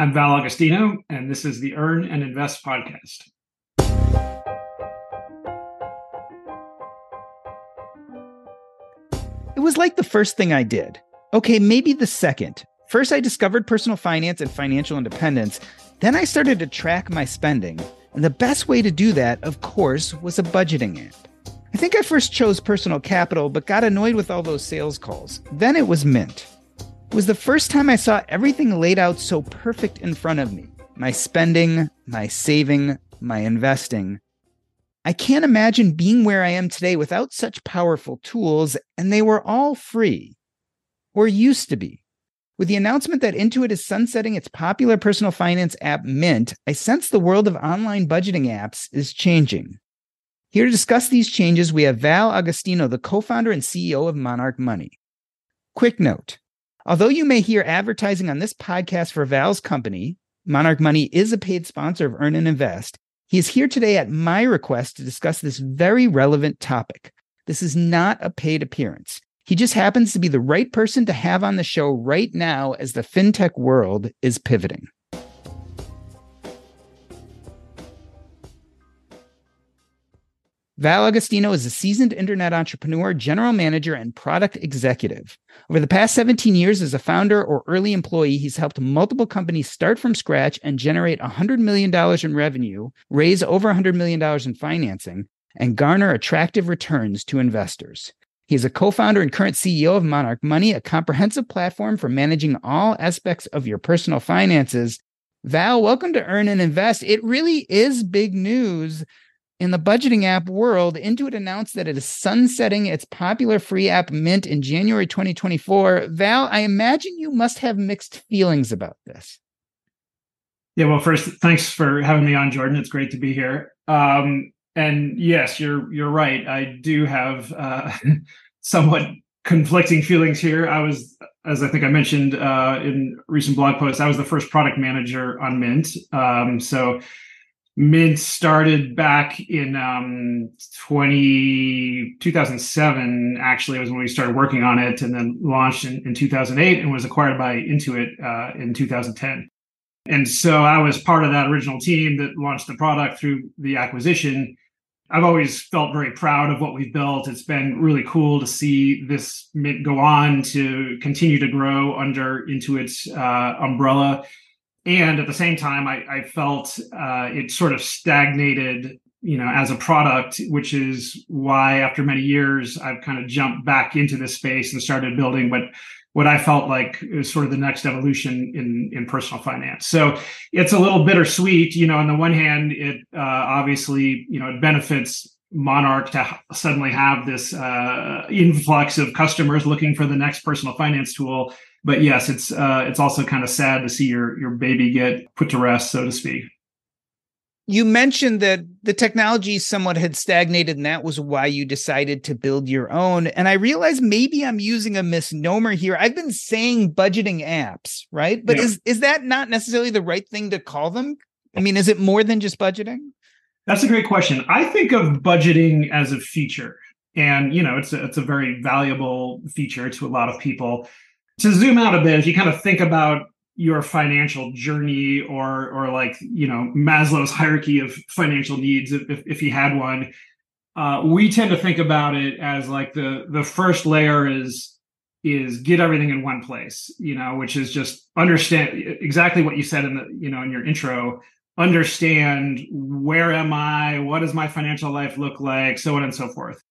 I'm Val Agostino, and this is the Earn and Invest podcast. It was like the first thing I did. Okay, maybe the second. First, I discovered personal finance and financial independence. Then I started to track my spending. And the best way to do that, of course, was a budgeting app. I think I first chose Personal Capital, but got annoyed with all those sales calls. Then it was Mint. Was the first time I saw everything laid out so perfect in front of me my spending, my saving, my investing. I can't imagine being where I am today without such powerful tools, and they were all free, or used to be. With the announcement that Intuit is sunsetting its popular personal finance app Mint, I sense the world of online budgeting apps is changing. Here to discuss these changes, we have Val Agostino, the co founder and CEO of Monarch Money. Quick note although you may hear advertising on this podcast for Val's company, Monarch Money is a paid sponsor of Earn and Invest. He is here today at my request to discuss this very relevant topic. This is not a paid appearance. He just happens to be the right person to have on the show right now as the fintech world is pivoting. Val Agostino is a seasoned internet entrepreneur, general manager, and product executive. Over the past 17 years as a founder or early employee, he's helped multiple companies start from scratch and generate $100 million in revenue, raise over $100 million in financing, and garner attractive returns to investors. He is a co founder and current CEO of Monarch Money, a comprehensive platform for managing all aspects of your personal finances. Val, welcome to Earn and Invest. It really is big news in the budgeting app world, Intuit announced that it is sunsetting its popular free app Mint in January 2024. Val, I imagine you must have mixed feelings about this. Yeah, well, first, thanks for having me on, Jordan. It's great to be here. Um, and yes, you're you're right. I do have uh, somewhat conflicting feelings here. I was, as I think I mentioned uh, in recent blog posts, I was the first product manager on Mint. Um, so Mint started back in um, 20, 2007, actually, was when we started working on it, and then launched in, in 2008 and was acquired by Intuit uh, in 2010. And so I was part of that original team that launched the product through the acquisition. I've always felt very proud of what we've built. It's been really cool to see this Mint go on to continue to grow under Intuit's uh, umbrella and at the same time i, I felt uh, it sort of stagnated you know as a product which is why after many years i've kind of jumped back into this space and started building what what i felt like is sort of the next evolution in in personal finance. So it's a little bittersweet you know on the one hand it uh, obviously you know it benefits monarch to suddenly have this uh, influx of customers looking for the next personal finance tool but yes, it's uh, it's also kind of sad to see your your baby get put to rest, so to speak. You mentioned that the technology somewhat had stagnated, and that was why you decided to build your own. And I realize maybe I'm using a misnomer here. I've been saying budgeting apps, right? But yeah. is is that not necessarily the right thing to call them? I mean, is it more than just budgeting? That's a great question. I think of budgeting as a feature, and you know, it's a, it's a very valuable feature to a lot of people to zoom out a bit, if you kind of think about your financial journey or or like you know Maslow's hierarchy of financial needs, if if he had one, uh, we tend to think about it as like the the first layer is is get everything in one place, you know, which is just understand exactly what you said in the you know in your intro. understand where am I, what does my financial life look like, so on and so forth.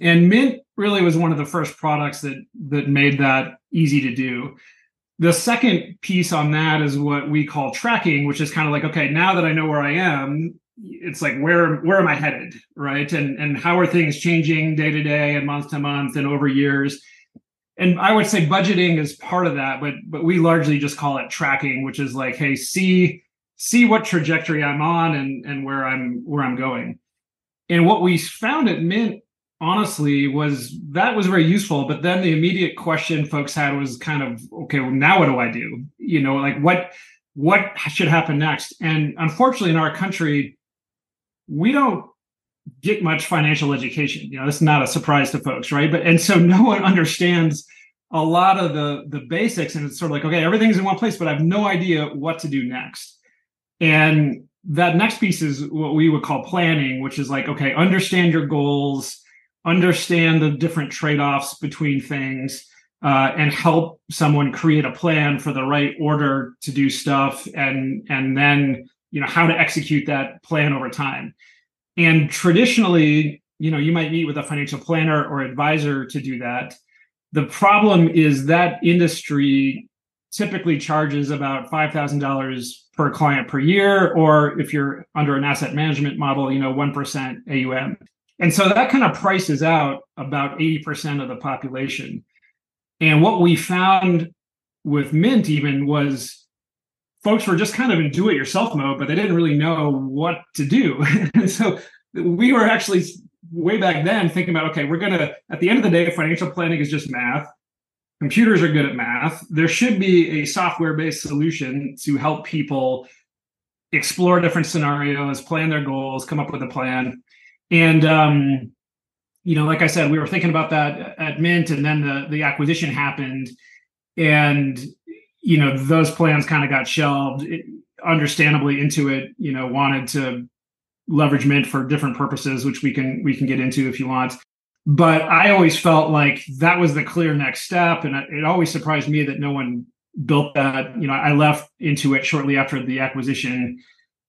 And Mint really was one of the first products that that made that easy to do. The second piece on that is what we call tracking, which is kind of like, okay, now that I know where I am, it's like where where am I headed, right? And and how are things changing day to day and month to month and over years? And I would say budgeting is part of that, but but we largely just call it tracking, which is like, hey, see see what trajectory I'm on and and where I'm where I'm going. And what we found at Mint honestly was that was very useful but then the immediate question folks had was kind of okay well now what do i do? You know like what what should happen next? And unfortunately in our country we don't get much financial education. You know it's not a surprise to folks right? But and so no one understands a lot of the the basics and it's sort of like okay everything's in one place but i have no idea what to do next. And that next piece is what we would call planning which is like okay understand your goals understand the different trade-offs between things uh, and help someone create a plan for the right order to do stuff and and then you know how to execute that plan over time. And traditionally you know you might meet with a financial planner or advisor to do that. The problem is that industry typically charges about $5000 per client per year or if you're under an asset management model you know 1% aum and so that kind of prices out about 80% of the population. And what we found with Mint even was folks were just kind of in do it yourself mode, but they didn't really know what to do. and so we were actually way back then thinking about okay, we're going to, at the end of the day, financial planning is just math. Computers are good at math. There should be a software based solution to help people explore different scenarios, plan their goals, come up with a plan. And um, you know, like I said, we were thinking about that at Mint, and then the the acquisition happened, and you know, those plans kind of got shelved. It, understandably, Intuit, you know, wanted to leverage Mint for different purposes, which we can we can get into if you want. But I always felt like that was the clear next step, and it always surprised me that no one built that. You know, I left Intuit shortly after the acquisition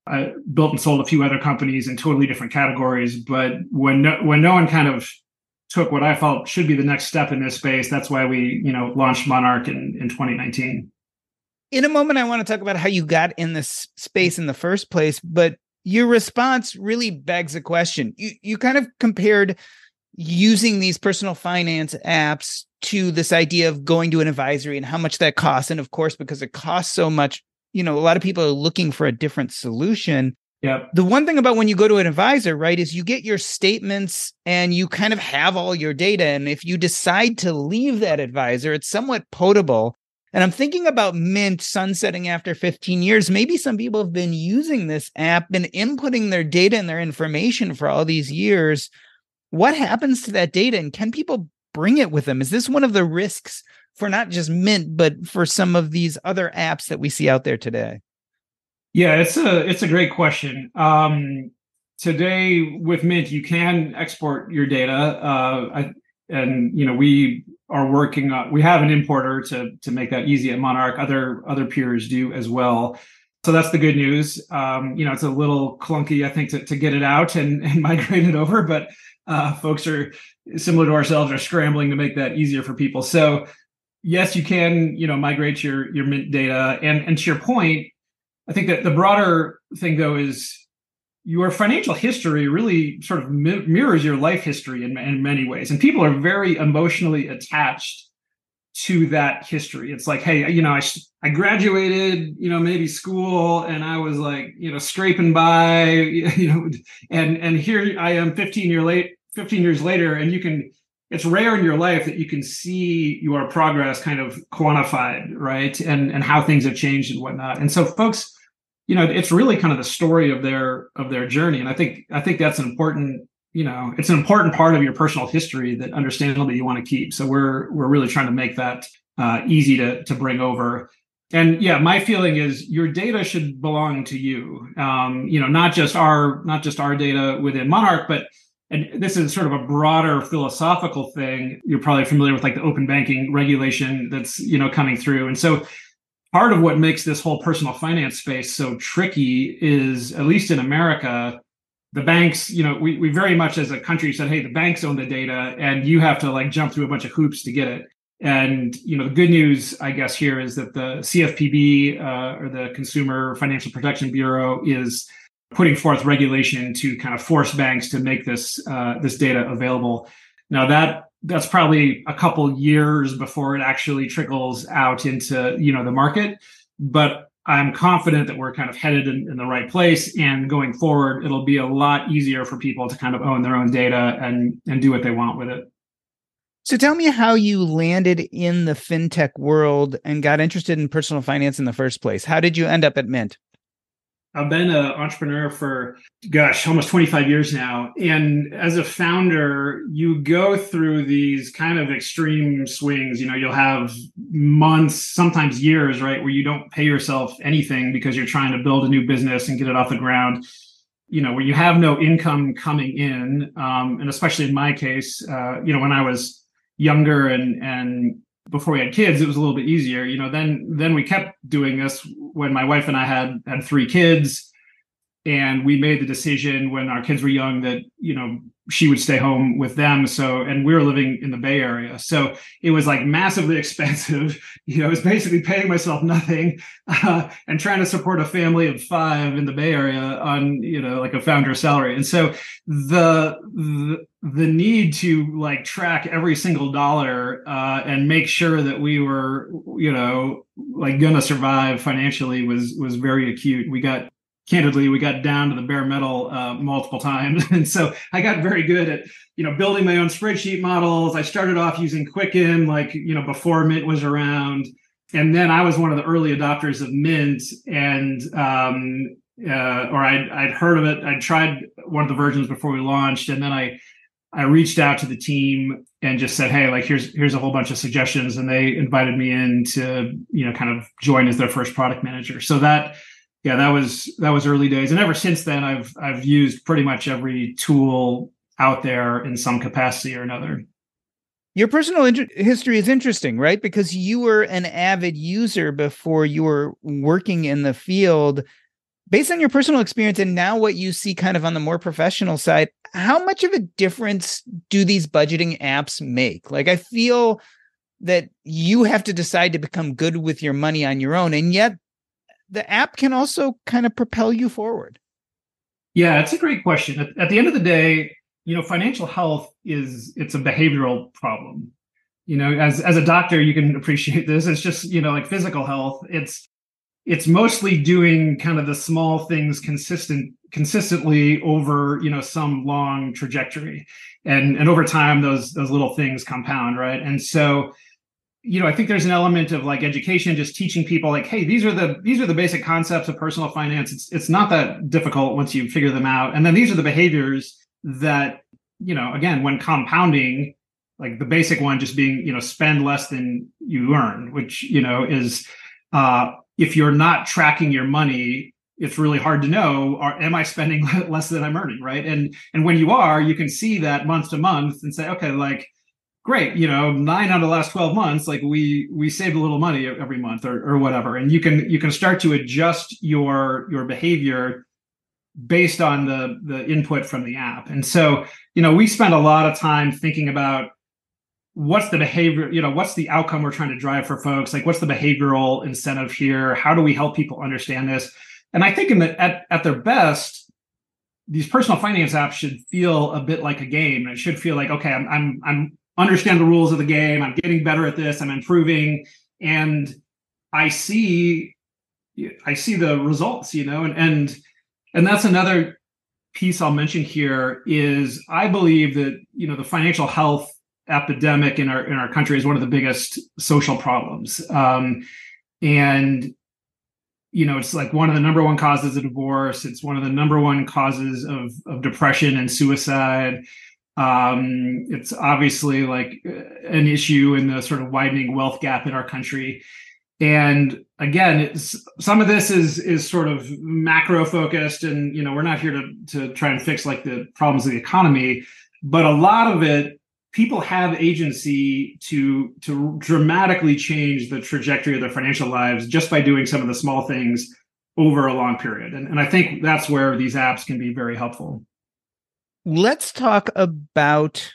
I built and sold a few other companies in totally different categories. But when no, when no one kind of took what I felt should be the next step in this space, that's why we you know launched Monarch in in 2019. In a moment, I want to talk about how you got in this space in the first place, but your response really begs a question. You you kind of compared using these personal finance apps to this idea of going to an advisory and how much that costs. And of course, because it costs so much, you know, a lot of people are looking for a different solution. Yeah. The one thing about when you go to an advisor, right, is you get your statements and you kind of have all your data. And if you decide to leave that advisor, it's somewhat potable. And I'm thinking about Mint sunsetting after 15 years. Maybe some people have been using this app, been inputting their data and their information for all these years. What happens to that data? And can people bring it with them? Is this one of the risks for not just Mint, but for some of these other apps that we see out there today? Yeah, it's a it's a great question. Um, today with Mint, you can export your data, uh, I, and you know we are working on. We have an importer to to make that easy at Monarch. Other other peers do as well. So that's the good news. Um, you know, it's a little clunky, I think, to, to get it out and, and migrate it over, but uh, folks are similar to ourselves are scrambling to make that easier for people. So yes, you can, you know, migrate your your mint data. And and to your point, I think that the broader thing though is your financial history really sort of mi- mirrors your life history in, in many ways. And people are very emotionally attached to that history. It's like, hey, you know, I I graduated, you know, maybe school, and I was like, you know, scraping by, you know, and and here I am, 15 year late, 15 years later, and you can it's rare in your life that you can see your progress kind of quantified, right? And and how things have changed and whatnot. And so folks, you know, it's really kind of the story of their of their journey. And I think I think that's an important, you know, it's an important part of your personal history that understandably you want to keep. So we're we're really trying to make that uh, easy to to bring over. And yeah, my feeling is your data should belong to you. Um, you know, not just our not just our data within Monarch, but and this is sort of a broader philosophical thing. You're probably familiar with like the open banking regulation that's you know coming through. And so part of what makes this whole personal finance space so tricky is at least in america the banks you know we, we very much as a country said hey the banks own the data and you have to like jump through a bunch of hoops to get it. And you know the good news i guess here is that the cfpb uh, or the consumer financial protection bureau is putting forth regulation to kind of force banks to make this uh, this data available. Now that that's probably a couple years before it actually trickles out into you know the market but i'm confident that we're kind of headed in, in, the right place and going forward it'll be a lot easier for people to kind of own their own data and and do what they want with it. So tell me how you landed in the fintech world and got interested in personal finance in the first place. How did you end up at mint I've been an entrepreneur for, gosh, almost 25 years now. And as a founder, you go through these kind of extreme swings. You know, you'll have months, sometimes years, right, where you don't pay yourself anything because you're trying to build a new business and get it off the ground. You know, where you have no income coming in. Um, and especially in my case, uh, you know, when I was younger and, and before we had kids it was a little bit easier you know then then we kept doing this when my wife and i had had three kids and we made the decision when our kids were young that you know she would stay home with them. So and we were living in the bay area. So it was like massively expensive. You know it was basically paying myself nothing uh, and trying to support a family of five in the bay area on you know like a founder salary. And so the the, the need to like track every single dollar uh, and make sure that we were you know like gonna survive financially was was very acute. We got candidly we got down to the bare metal uh, multiple times. And so i got very good at you know building my own spreadsheet models. I started off using quicken like you know before mint was around. And then i was one of the early adopters of mint and um, uh, or I'd, I'd heard of it. I'd tried one of the versions before we launched. And then i i reached out to the team and just said hey like here's here's a whole bunch of suggestions. And they invited me in to you know kind of join as their first product manager. So that yeah, that was that was early days, and ever since then, I've I've used pretty much every tool out there in some capacity or another. Your personal inter- history is interesting, right? Because you were an avid user before you were working in the field. Based on your personal experience and now what you see kind of on the more professional side, how much of a difference do these budgeting apps make? Like, I feel that you have to decide to become good with your money on your own. And yet the app can also kind of propel you forward? Yeah, it's a great question. At, at, the end of the day, you know, financial health is it's a behavioral problem. You know, as as a doctor, you can appreciate this. It's just, you know, like physical health. It's it's mostly doing kind of the small things consistent consistently over, you know, some long trajectory. And and over time those those little things compound, right? And so you know, I think there's an element of like education, just teaching people like, hey, these are the these are the basic concepts of personal finance. It's it's not that difficult once you figure them out. And then these are the behaviors that, you know, again, when compounding, like the basic one just being, you know, spend less than you earn, which, you know, is uh if you're not tracking your money, it's really hard to know are am i spending less than i'm earning right and and when you are you can see that month to month and say okay like great you know nine out of the last 12 months like we we saved a little money every month or, or whatever. And you can you can start to adjust your your behavior based on the the input from the app. And so you know we spend a lot of time thinking about what's the behavior you know what's the outcome we're trying to drive for folks? Like what's the behavioral incentive here? How do we help people understand this? And i think in the at, at their best these personal finance apps should feel a bit like a game. It should feel like okay i'm i'm i'm understand the rules of the game. I'm getting better at this. I'm improving, and I see, I see the results. You know, and and and that's another piece I'll mention here is I believe that you know the financial health epidemic in our in our country is one of the biggest social problems, um, and you know it's like one of the number one causes of divorce. It's one of the number one causes of of depression and suicide um, it's obviously like an issue in the sort of widening wealth gap in our country. And again, it's, some of this is is sort of macro focused, and you know we're not here to to try and fix like the problems of the economy, but a lot of it people have agency to to dramatically change the trajectory of their financial lives just by doing some of the small things over a long period. And, and I think that's where these apps can be very helpful. Let's talk about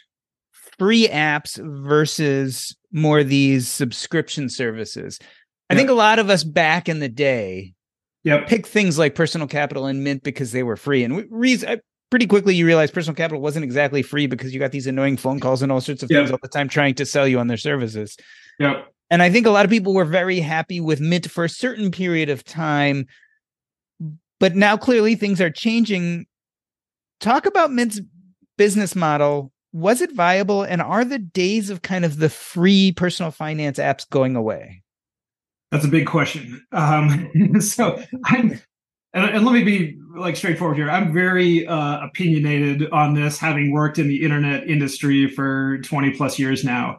free apps versus more these subscription services. I think a lot of us back in the day yep. pick things like Personal Capital and Mint because they were free. And reason, uh, pretty quickly you realize Personal Capital wasn't exactly free because you got these annoying phone calls and all sorts of yep. things all the time trying to sell you on their services. Yep. And I think a lot of people were very happy with Mint for a certain period of time. But now clearly things are changing. Talk about Mint's business model. Was it viable? And are the days of kind of the free personal finance apps going away? That's a big question. Um, so I'm, and, and, let me be like straightforward here. I'm very uh, opinionated on this, having worked in the internet industry for 20 plus years now.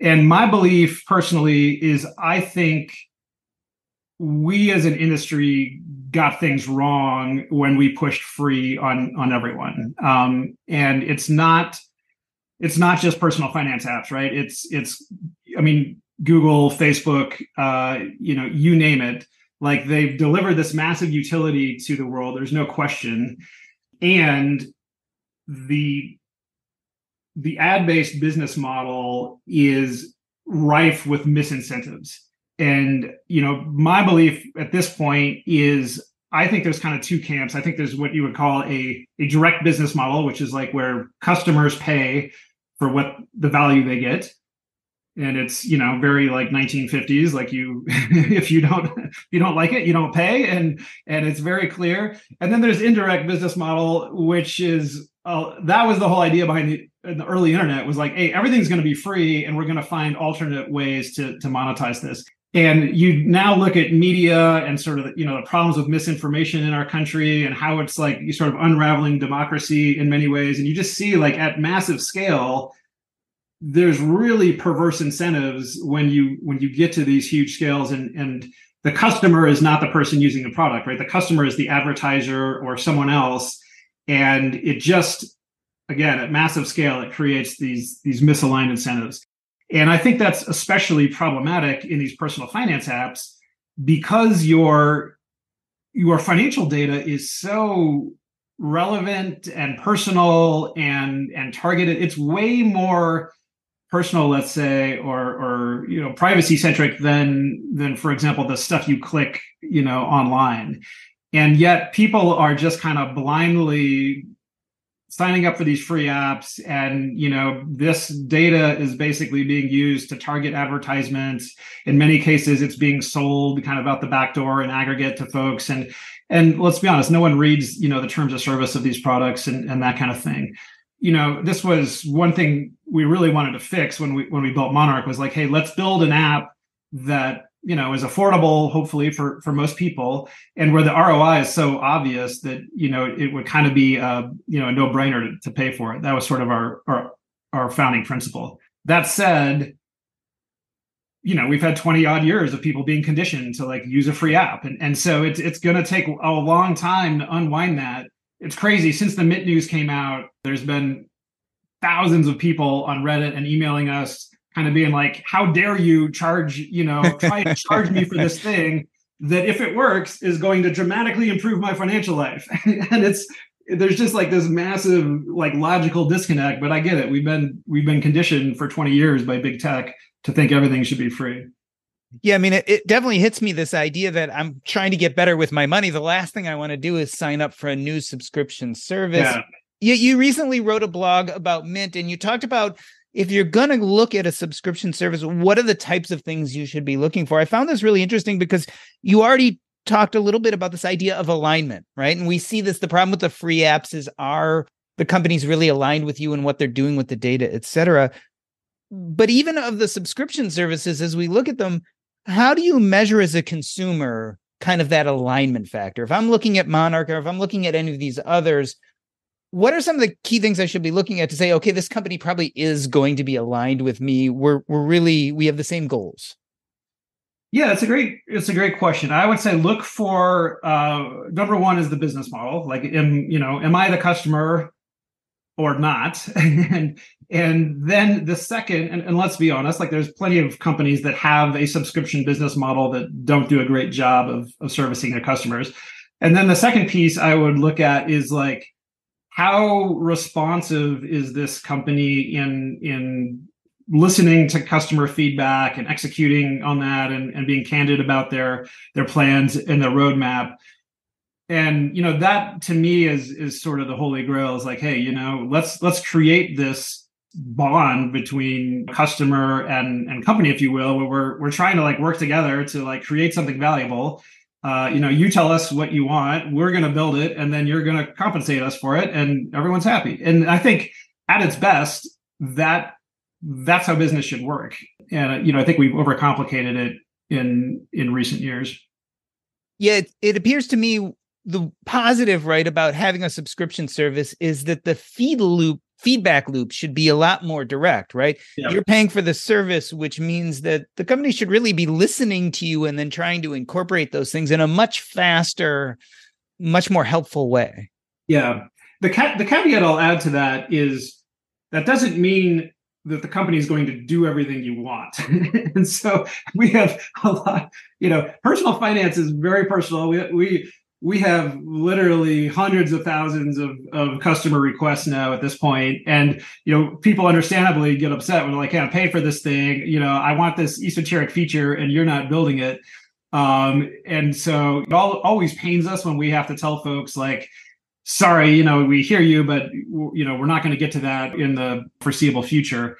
And my belief personally is I think we as an industry got things wrong when we pushed free on on everyone. Um, and it's not it's not just personal finance apps, right? It's it's I mean Google, Facebook, uh, you know, you name it. Like they've delivered this massive utility to the world. There's no question, and the the ad-based business model is rife with misincentives. And you know, my belief at this point is I think there's kind of two camps. I think there's what you would call a, a direct business model, which is like where customers pay for what the value they get. And it's you know very like 1950s like you if you don't if you don't like it you don't pay. And and it's very clear. And then there's indirect business model which is uh, that was the whole idea behind the, the early internet was like hey everything's going to be free and we're going to find alternate ways to to monetize this and you now look at media and sort of you know the problems with misinformation in our country and how it's like you sort of unraveling democracy in many ways. And you just see like at massive scale there's really perverse incentives when you when you get to these huge scales. And and the customer is not the person using the product right? The customer is the advertiser or someone else. And it just again at massive scale it creates these these misaligned incentives and i think that's especially problematic in these personal finance apps because your your financial data is so relevant and personal and and targeted. It's way more personal let's say or or you know privacy centric than than for example the stuff you click you know online. And yet people are just kind of blindly signing up for these free apps and you know this data is basically being used to target advertisements. In many cases it's being sold kind of out the back door and aggregate to folks. And and let's be honest no one reads you know the terms of service of these products and, and that kind of thing. You know, this was one thing we really wanted to fix when we when we built Monarch was like, hey, let's build an app that you know is affordable, hopefully for for most people, and where the ROI is so obvious that you know it would kind of be a you know a no brainer to, to pay for it. That was sort of our our our founding principle. That said, you know we've had 20 odd years of people being conditioned to like use a free app and, and so it's it's going to take a long time to unwind that it's crazy. Since the Mint news came out, there's been thousands of people on Reddit and emailing us, kind of being like, "How dare you charge? You know, try and charge me for this thing that, if it works, is going to dramatically improve my financial life." and it's there's just like this massive like logical disconnect. But I get it. We've been we've been conditioned for 20 years by big tech to think everything should be free. Yeah, I mean, it, it, definitely hits me this idea that I'm trying to get better with my money. The last thing I want to do is sign up for a new subscription service. Yeah. You, you recently wrote a blog about Mint and you talked about if you're going to look at a subscription service, what are the types of things you should be looking for? I found this really interesting because you already talked a little bit about this idea of alignment, right? And we see this the problem with the free apps is are the companies really aligned with you and what they're doing with the data, et cetera. But even of the subscription services, as we look at them, how do you measure as a consumer kind of that alignment factor? If I'm looking at Monarch or if I'm looking at any of these others, what are some of the key things I should be looking at to say, okay, this company probably is going to be aligned with me. We're we're really we have the same goals. Yeah, it's a great it's a great question. I would say look for uh, number one is the business model. Like, am you know, am I the customer or not and and then the second and, and, let's be honest like there's plenty of companies that have a subscription business model that don't do a great job of, of servicing their customers and then the second piece i would look at is like how responsive is this company in in listening to customer feedback and executing on that and, and being candid about their their plans and their roadmap? And you know that to me is is sort of the holy grail. Is like hey you know let's let's create this bond between customer and and company if you will where we're we're trying to like work together to like create something valuable uh, you know you tell us what you want we're going to build it and then you're going to compensate us for it and everyone's happy. And i think at its best that that's how business should work. And you know i think we've overcomplicated it in in recent years. Yeah it, it appears to me the positive right about having a subscription service is that the feed loop feedback loop should be a lot more direct right yeah. you're paying for the service which means that the company should really be listening to you and then trying to incorporate those things in a much faster much more helpful way yeah the ca- the caveat i'll add to that is that doesn't mean that the company is going to do everything you want. and so we have a lot, you know, personal finance is very personal. We, we we have literally hundreds of thousands of, of customer requests now at this point. And you know people understandably get upset when they're like hey i'm paying for this thing. You know i want this esoteric feature and you're not building it. Um, and so it all, always pains us when we have to tell folks like sorry you know we hear you but you know we're not going to get to that in the foreseeable future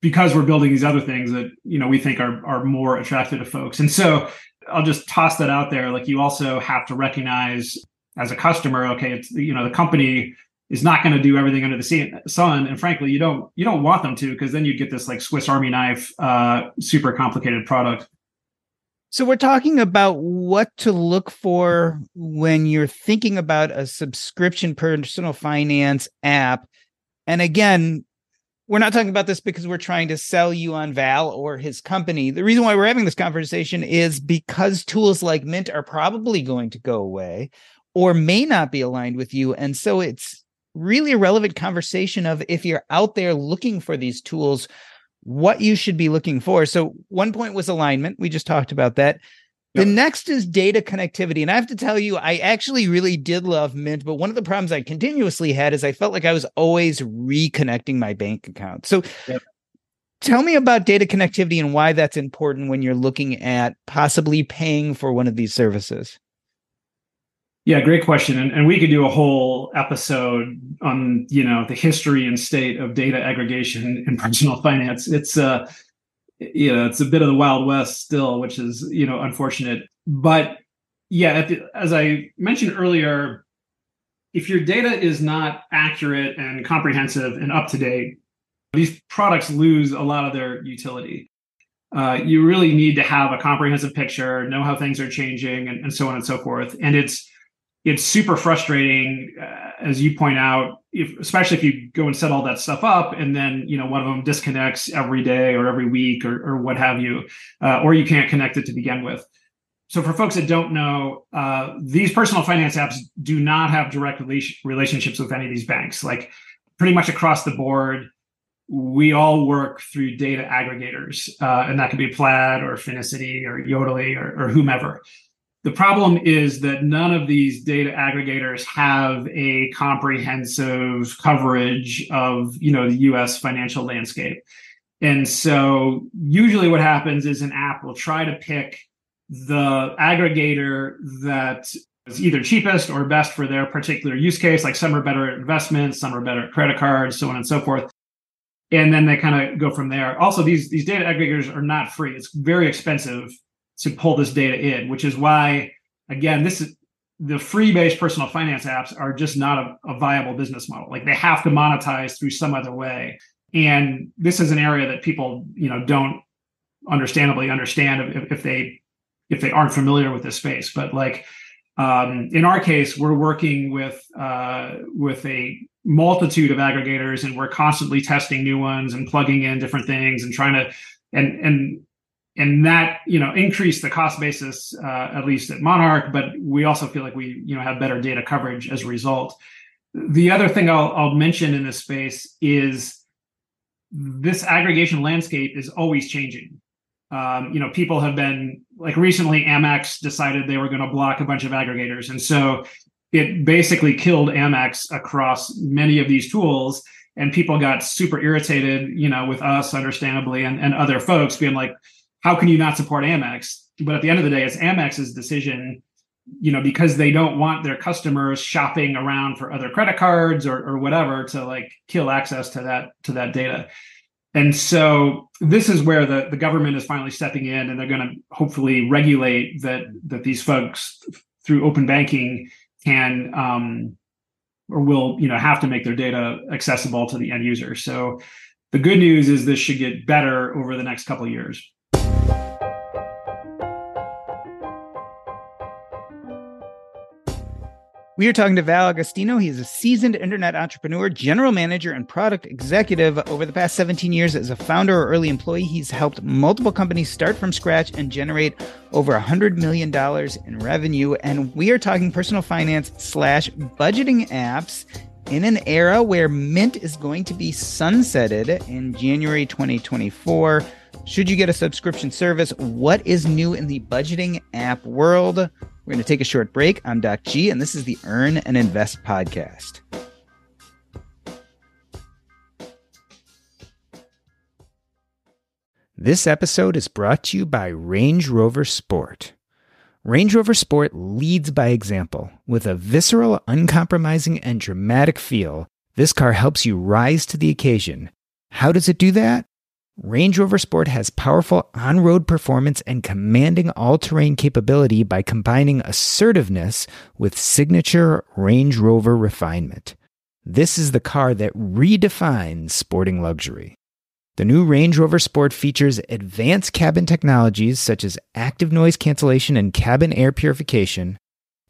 because we're building these other things that you know we think are are more attractive to folks. And so I'll just toss that out there. Like you also have to recognize as a customer, okay, it's you know the company is not going to do everything under the sun, and frankly, you don't you don't want them to because then you'd get this like Swiss Army knife, uh, super complicated product. So we're talking about what to look for when you're thinking about a subscription personal finance app. And again, we're not talking about this because we're trying to sell you on Val or his company. The reason why we're having this conversation is because tools like Mint are probably going to go away or may not be aligned with you. And so it's really a relevant conversation of if you're out there looking for these tools, what you should be looking for. So one point was alignment. We just talked about that. The next is data connectivity. And I have to tell you, I actually really did love Mint, but one of the problems I continuously had is I felt like I was always reconnecting my bank account. So yep. tell me about data connectivity and why that's important when you're looking at possibly paying for one of these services. Yeah, great question. And, and we could do a whole episode on, you know, the history and state of data aggregation in personal finance. It's uh you know it's a bit of the wild west still which is you know unfortunate. But yeah the, as i mentioned earlier if your data is not accurate and comprehensive and up to date these products lose a lot of their utility. Uh, you really need to have a comprehensive picture know how things are changing and, and so on and so forth. And it's it's super frustrating uh, as you point out if, especially if you go and set all that stuff up and then you know one of them disconnects every day or every week or, or what have you uh, or you can't connect it to begin with. So for folks that don't know uh, these personal finance apps do not have direct relationships with any of these banks. Like pretty much across the board we all work through data aggregators uh, and that could be plaid or finicity or yodlee or, or whomever the problem is that none of these data aggregators have a comprehensive coverage of, you know, the US financial landscape. And so usually what happens is an app will try to pick the aggregator that is either cheapest or best for their particular use case. Like some are better at investments, some are better at credit cards, so on and so forth. And then they kind of go from there. Also, these these data aggregators are not free. It's very expensive to pull this data in, which is why, again, this is the free based personal finance apps are just not a, a, viable business model. Like they have to monetize through some other way. And this is an area that people, you know, don't understandably understand if, if they if they aren't familiar with this space. But like um, in our case, we're working with uh, with a multitude of aggregators, and we're constantly testing new ones and plugging in different things and trying to and and and that you know increased the cost basis uh, at least at monarch but we also feel like we you know have better data coverage as a result The other thing I'll, I'll mention in this space is this aggregation landscape is always changing. Um, you know, people have been like recently Amex decided they were going to block a bunch of aggregators. And so it basically killed Amex across many of these tools. And people got super irritated, you know, with us, understandably, and, and other folks being like, how can you not support Amex? But at the end of the day, it's Amex's decision, you know, because they don't want their customers shopping around for other credit cards or, or whatever to like kill access to that to that data. And so this is where the, the government is finally stepping in and they're going to hopefully regulate that that these folks through open banking can um, or will you know have to make their data accessible to the end user. So the good news is this should get better over the next couple years. We are talking to Val Agostino. He's a seasoned internet entrepreneur, general manager, and product executive. Over the past 17 years as a founder or early employee, he's helped multiple companies start from scratch and generate over $100 million in revenue. And we are talking personal finance slash budgeting apps in an era where Mint is going to be sunsetted in January 2024. Should you get a subscription service? What is new in the budgeting app world? We're going to take a short break. I'm Doc G, and this is the Earn and Invest podcast. This episode is brought to you by Range Rover Sport. Range Rover Sport leads by example. With a visceral, uncompromising, and dramatic feel, this car helps you rise to the occasion. How does it do that? Range Rover Sport has powerful on road performance and commanding all terrain capability by combining assertiveness with signature Range Rover refinement. This is the car that redefines sporting luxury. The new Range Rover Sport features advanced cabin technologies such as active noise cancellation and cabin air purification,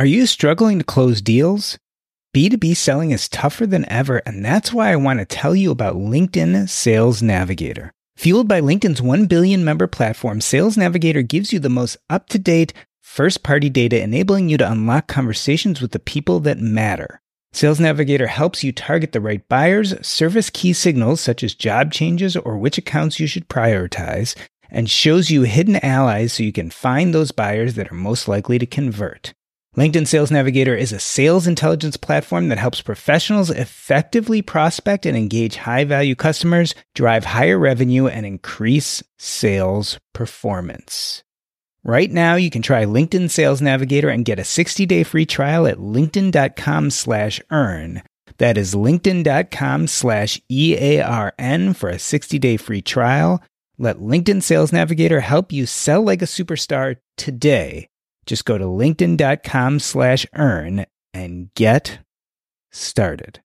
Are you struggling to close deals? B2B selling is tougher than ever, and that's why I want to tell you about LinkedIn Sales Navigator. Fueled by LinkedIn's 1 billion member platform, Sales Navigator gives you the most up to date, first party data, enabling you to unlock conversations with the people that matter. Sales Navigator helps you target the right buyers, service key signals such as job changes or which accounts you should prioritize, and shows you hidden allies so you can find those buyers that are most likely to convert. LinkedIn Sales Navigator is a sales intelligence platform that helps professionals effectively prospect and engage high value customers, drive higher revenue, and increase sales performance. Right now, you can try LinkedIn Sales Navigator and get a 60-day free trial at linkedin.com slash earn. That is linkedin.com slash E-A-R-N for a 60-day free trial. Let LinkedIn Sales Navigator help you sell like a superstar today just go to linkedin.com slash earn and get started.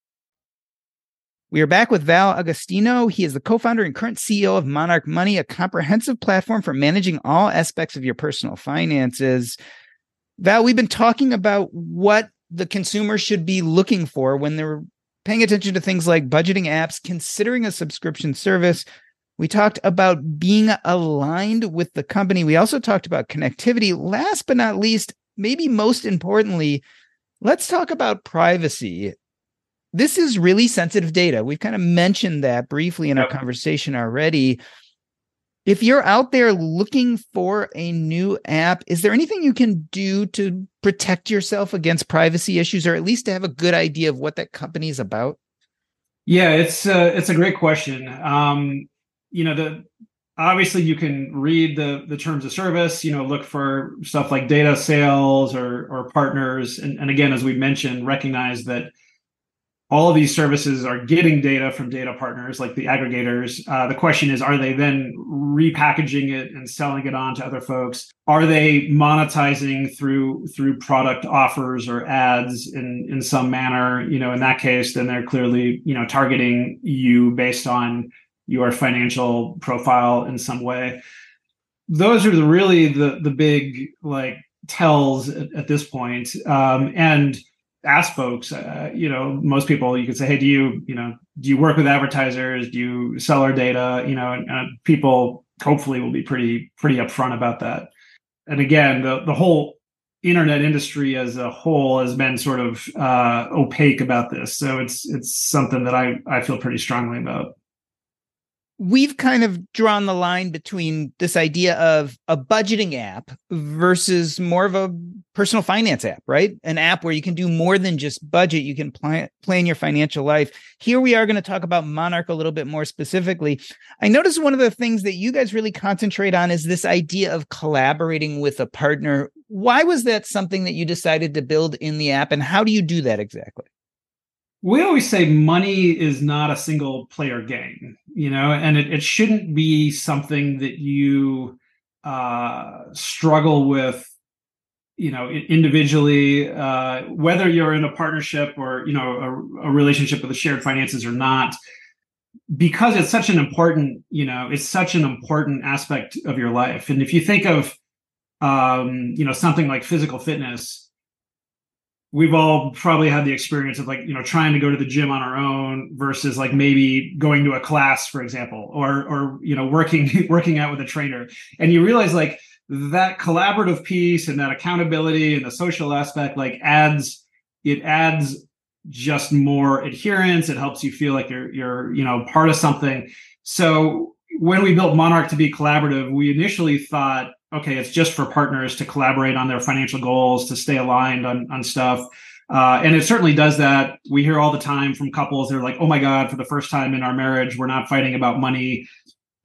We are back with Val Agostino. He is the co founder and current CEO of Monarch Money, a comprehensive platform for managing all aspects of your personal finances. Val, we've been talking about what the consumer should be looking for when they're paying attention to things like budgeting apps, considering a subscription service, we talked about being aligned with the company. We also talked about connectivity. Last but not least, maybe most importantly, let's talk about privacy. This is really sensitive data. We've kind of mentioned that briefly in our conversation already. If you're out there looking for a new app, is there anything you can do to protect yourself against privacy issues or at least to have a good idea of what that company is about? Yeah, it's uh, it's a great question. Um, you know the obviously you can read the the terms of service you know look for stuff like data sales or or partners and, and again as we mentioned recognize that all of these services are getting data from data partners like the aggregators. Uh, the question is, are they then repackaging it and selling it on to other folks? Are they monetizing through through product offers or ads in in some manner? You know, in that case, then they're clearly you know targeting you based on your financial profile in some way. Those are the, really the the big like tells at, at this point. Um, and ask folks uh, you know most people you could say hey do you you know do you work with advertisers? Do you sell our data? You know and, and people hopefully will be pretty pretty upfront about that. And again the the whole internet industry as a whole has been sort of uh, opaque about this. So it's it's something that i i feel pretty strongly about we've kind of drawn the line between this idea of a budgeting app versus more of a personal finance app, right? An app where you can do more than just budget, you can plan, plan your financial life. Here we are going to talk about Monarch a little bit more specifically. I noticed one of the things that you guys really concentrate on is this idea of collaborating with a partner. Why was that something that you decided to build in the app and how do you do that exactly? we always say money is not a single player game, you know, and it, it shouldn't be something that you uh, struggle with, you know, individually, uh, whether you're in a partnership or, you know, a, a relationship with a shared finances or not, because it's such an important, you know, it's such an important aspect of your life. And if you think of, um, you know, something like physical fitness, we've all probably had the experience of like you know trying to go to the gym on our own versus like maybe going to a class for example or or you know working working out with a trainer. And you realize like that collaborative piece and that accountability and the social aspect like adds it adds just more adherence. It helps you feel like you're you're you know part of something. So when we built monarch to be collaborative we initially thought okay, it's just for partners to collaborate on their financial goals, to stay aligned on, on stuff. Uh, and it certainly does that. We hear all the time from couples, they're like, oh my God, for the first time in our marriage, we're not fighting about money.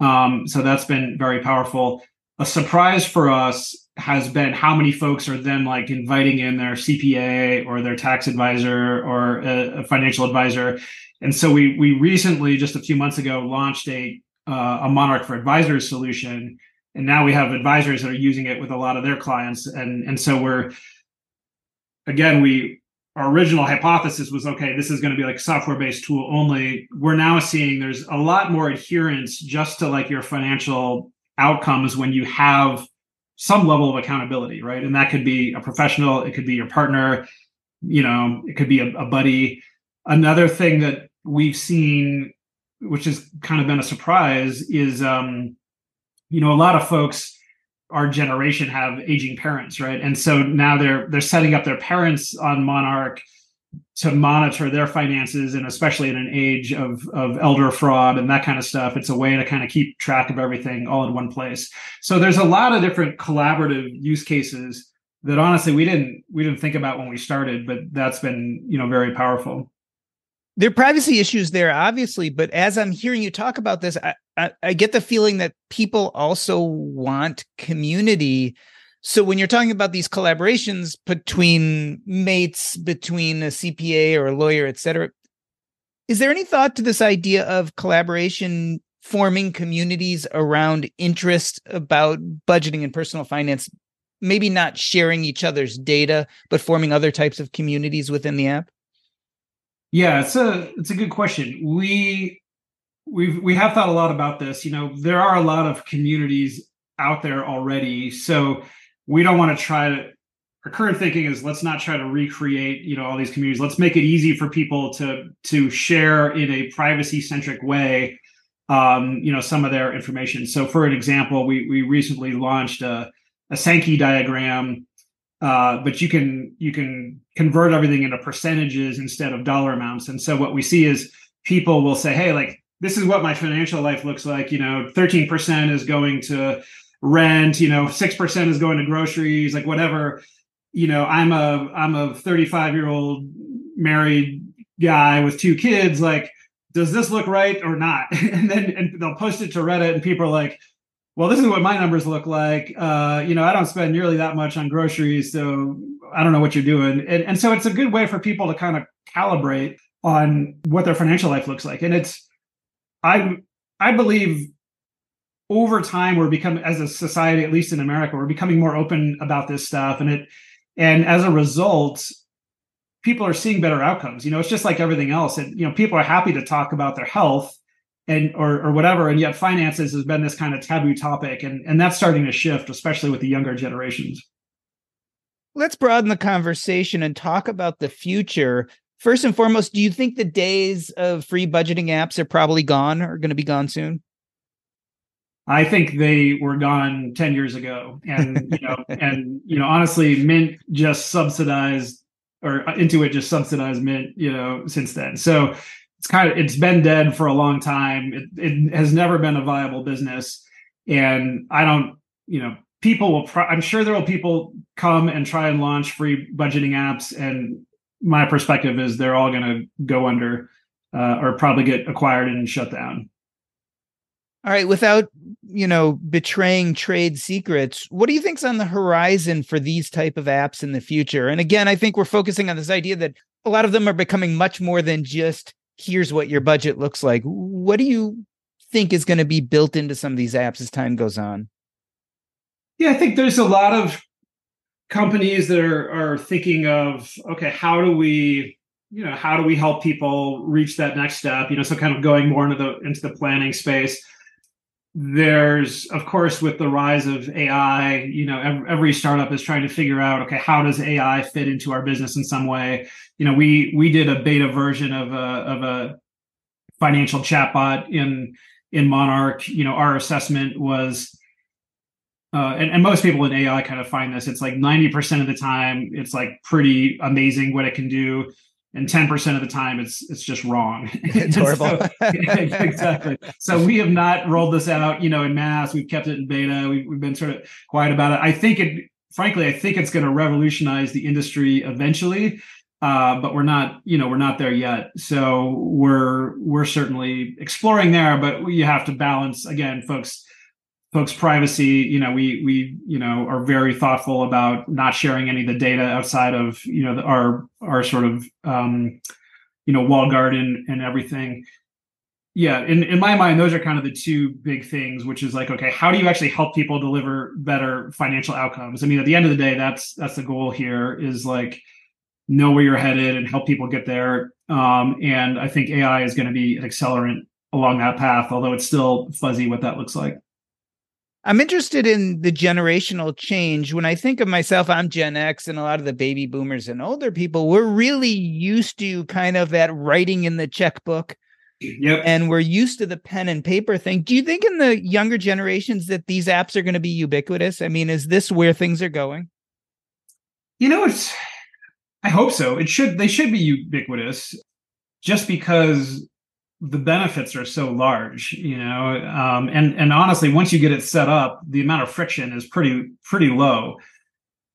Um, so that's been very powerful. A surprise for us has been how many folks are then like inviting in their CPA or their tax advisor or a, a financial advisor. And so we we recently, just a few months ago, launched a uh, a Monarch for Advisors solution and now we have advisors that are using it with a lot of their clients. And and so we're again we our original hypothesis was okay this is going to be like software based tool only. We're now seeing there's a lot more adherence just to like your financial outcomes when you have some level of accountability right? And that could be a professional it could be your partner you know it could be a, a buddy. Another thing that we've seen which has kind of been a surprise is um you know a lot of folks our generation have aging parents right? And so now they're they're setting up their parents on monarch to monitor their finances and especially in an age of of elder fraud and that kind of stuff it's a way to kind of keep track of everything all in one place. So there's a lot of different collaborative use cases that honestly we didn't we didn't think about when we started but that's been you know very powerful there are privacy issues there obviously but as i'm hearing you talk about this I, I, I get the feeling that people also want community. So when you're talking about these collaborations between mates between a cpa or a lawyer et cetera is there any thought to this idea of collaboration forming communities around interest about budgeting and personal finance? Maybe not sharing each other's data but forming other types of communities within the app yeah it's a it's a good question. We we've we have thought a lot about this. You know there are a lot of communities out there already so we don't want to try to our current thinking is let's not try to recreate you know all these communities. Let's make it easy for people to to share in a privacy centric way um, you know some of their information. So for an example we we recently launched a, a sankey diagram uh, but you can you can convert everything into percentages instead of dollar amounts and so what we see is people will say hey like this is what my financial life looks like. You know, 13% is going to rent, you know, 6% is going to groceries, like whatever. You know, I'm a I'm a 35 year old married guy with two kids. Like, does this look right or not? and then and they'll post it to Reddit, and people are like, well, this is what my numbers look like. Uh, you know, I don't spend nearly that much on groceries, so I don't know what you're doing. And, and so it's a good way for people to kind of calibrate on what their financial life looks like. And it's, I, I believe over time we're becoming as a society, at least in America, we're becoming more open about this stuff. And it, and as a result, people are seeing better outcomes. You know, it's just like everything else. And, you know, people are happy to talk about their health and or or whatever and yet finances has been this kind of taboo topic and and that's starting to shift especially with the younger generations let's broaden the conversation and talk about the future first and foremost do you think the days of free budgeting apps are probably gone or going to be gone soon I think they were gone 10 years ago. And, you know, and, you know, honestly, Mint just subsidized or Intuit just subsidized Mint, you know, since then. So it's kind of it's been dead for a long time. It, it has never been a viable business, and I don't, you know, people will. Pro- I'm sure there will people come and try and launch free budgeting apps, and my perspective is they're all going to go under uh, or probably get acquired and shut down. All right, without you know betraying trade secrets, what do you think's on the horizon for these type of apps in the future? And again, I think we're focusing on this idea that a lot of them are becoming much more than just here's what your budget looks like. What do you think is going to be built into some of these apps as time goes on? Yeah, I think there's a lot of companies that are, are thinking of okay, how do we, you know, how do we help people reach that next step? You know, so kind of going more into the into the planning space there's of course with the rise of ai you know every, startup is trying to figure out okay how does ai fit into our business in some way? You know we we did a beta version of a of a financial chatbot in in monarch. You know our assessment was uh, and, and most people in ai kind of find this. It's like 90% of the time it's like pretty amazing what it can do and 10% of the time it's it's just wrong. It's horrible. So, exactly. So we have not rolled this out you know in mass we've kept it in beta. We've, we've been sort of quiet about it. I think it frankly i think it's going to revolutionize the industry eventually uh, but we're not you know we're not there yet. So we're we're certainly exploring there but you have to balance again folks folks privacy you know we we you know are very thoughtful about not sharing any of the data outside of you know the, our our sort of um you know wall garden and everything. Yeah in, in my mind those are kind of the two big things which is like okay how do you actually help people deliver better financial outcomes? I mean at the end of the day that's that's the goal here is like know where you're headed and help people get there. Um, and i think ai is going to be an accelerant along that path although it's still fuzzy what that looks like I'm interested in the generational change. When I think of myself, I'm Gen X, and a lot of the baby boomers and older people, we're really used to kind of that writing in the checkbook. Yep. And we're used to the pen and paper thing. Do you think in the younger generations that these apps are going to be ubiquitous? I mean, is this where things are going? You know, it's I hope so. It should they should be ubiquitous just because the benefits are so large, you know, um, and and honestly, once you get it set up, the amount of friction is pretty pretty low.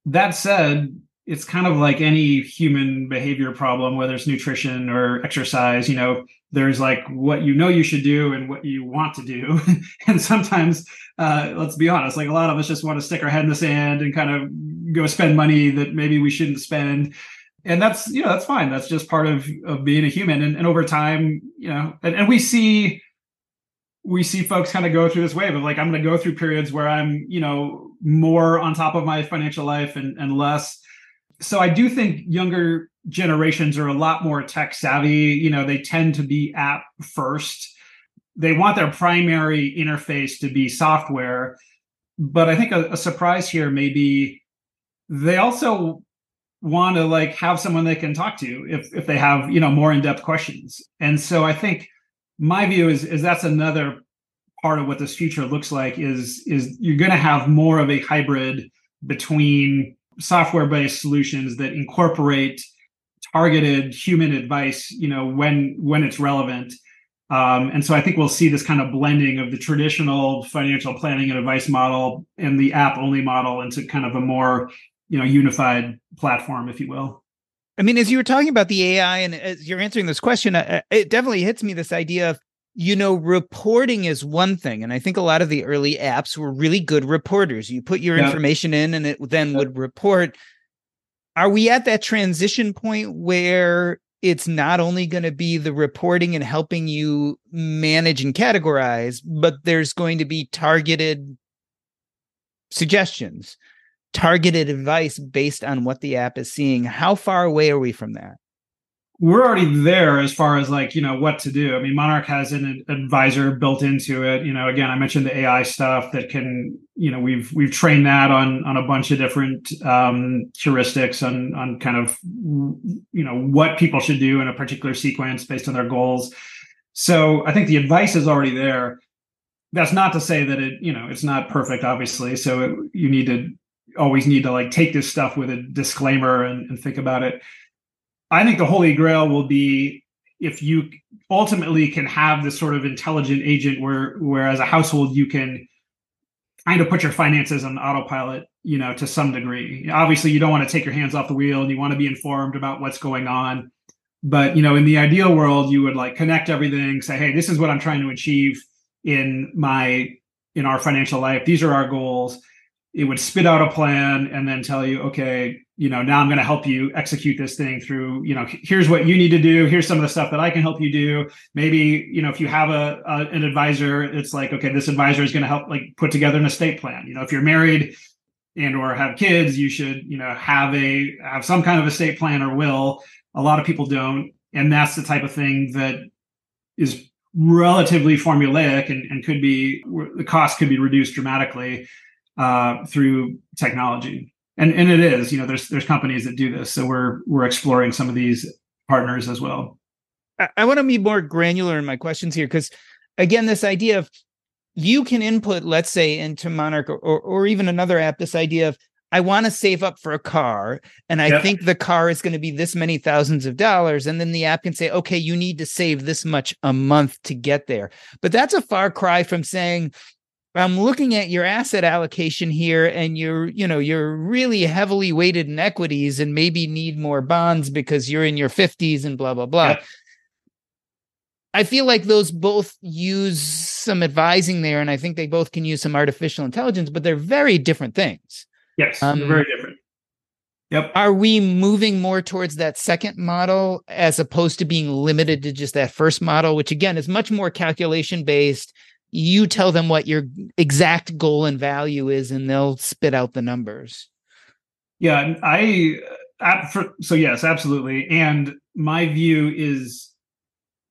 That said, it's kind of like any human behavior problem, whether it's nutrition or exercise. You know, there's like what you know you should do and what you want to do, and sometimes, uh, let's be honest, like a lot of us just want to stick our head in the sand and kind of go spend money that maybe we shouldn't spend and that's you know that's fine. That's just part of of being a human. And, and over time you know and, and we see we see folks kind of go through this wave of like i'm going to go through periods where i'm you know more on top of my financial life and, and less. So i do think younger generations are a lot more tech savvy. You know they tend to be app first. They want their primary interface to be software. But i think a, a surprise here may be they also want to like have someone they can talk to if if they have you know more in-depth questions. And so i think my view is is that's another part of what this future looks like is is you're going to have more of a hybrid between software based solutions that incorporate targeted human advice you know when when it's relevant. Um, and so i think we'll see this kind of blending of the traditional financial planning and advice model and the app only model into kind of a more you know unified platform if you will. I mean as you were talking about the ai and as you're answering this question it definitely hits me this idea of you know reporting is one thing and i think a lot of the early apps were really good reporters. You put your information in and it then would report. Are we at that transition point where it's not only going to be the reporting and helping you manage and categorize, but there's going to be targeted suggestions, targeted advice based on what the app is seeing. How far away are we from that? we're already there as far as like you know what to do. I mean monarch has an advisor built into it. You know again i mentioned the ai stuff that can you know we've we've trained that on on a bunch of different um heuristics on on kind of you know what people should do in a particular sequence based on their goals. So i think the advice is already there. That's not to say that it you know it's not perfect obviously. So it, you need to always need to like take this stuff with a disclaimer and, and think about it. I think the holy grail will be if you ultimately can have this sort of intelligent agent where where as a household you can kind of put your finances on autopilot you know to some degree. Obviously you don't want to take your hands off the wheel and you want to be informed about what's going on but you know in the ideal world you would like connect everything say hey this is what i'm trying to achieve in my in our financial life. These are our goals it would spit out a plan and then tell you okay you know now i'm going to help you execute this thing through you know here's what you need to do here's some of the stuff that i can help you do. Maybe you know if you have a, a an advisor it's like okay this advisor is going to help like put together an estate plan. You know if you're married and or have kids you should you know have a have some kind of estate plan or will. A lot of people don't. And that's the type of thing that is relatively formulaic and, and could be the cost could be reduced dramatically uh, through technology. And and it is you know there's there's companies that do this. So we're we're exploring some of these partners as well. I, I want to be more granular in my questions here because again this idea of you can input let's say into monarch or, or, or even another app this idea of i want to save up for a car and i yep. think the car is going to be this many thousands of dollars and then the app can say okay you need to save this much a month to get there. But that's a far cry from saying I'm looking at your asset allocation here and you're, you know, you're really heavily weighted in equities and maybe need more bonds because you're in your 50s and blah, blah, blah. I feel like those both use some advising there, and I think they both can use some artificial intelligence, but they're very different things. Yes, um, very different. Yep. Are we moving more towards that second model as opposed to being limited to just that first model, which again is much more calculation based? You tell them what your exact goal and value is and they'll spit out the numbers. Yeah i so yes absolutely. And my view is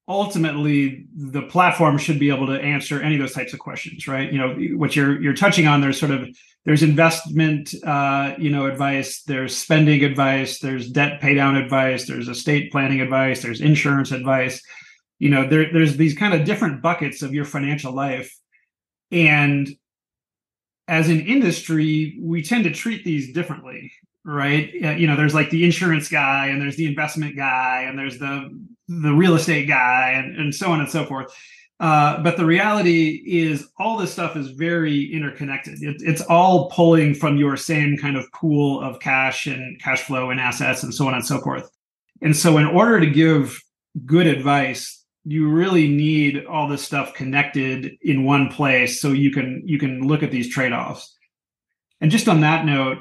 ultimately the platform should be able to answer any of those types of questions right? You know what you're you're touching on there's sort of there's investment uh you know advice there's spending advice there's debt pay down advice there's estate planning advice there's insurance advice you know there, there's these kind of different buckets of your financial life. And as an industry we tend to treat these differently right? You know there's like the insurance guy and there's the investment guy and there's the the real estate guy and, and so on and so forth. Uh, but the reality is all this stuff is very interconnected. It, it's all pulling from your same kind of pool of cash and cash flow and assets and so on and so forth. And so in order to give good advice you really need all this stuff connected in one place so you can you can look at these trade-offs. And just on that note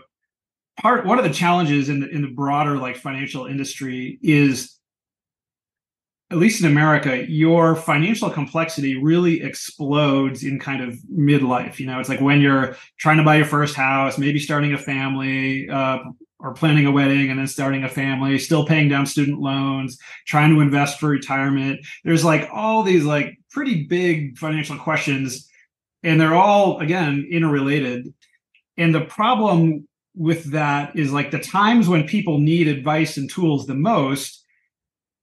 part one of the challenges in the in the broader like financial industry is at least in america your financial complexity really explodes in kind of midlife. You know it's like when you're trying to buy your first house maybe starting a family uh, or planning a wedding and then starting a family, still paying down student loans, trying to invest for retirement. There's like all these like pretty big financial questions and they're all again interrelated. And the problem with that is like the times when people need advice and tools the most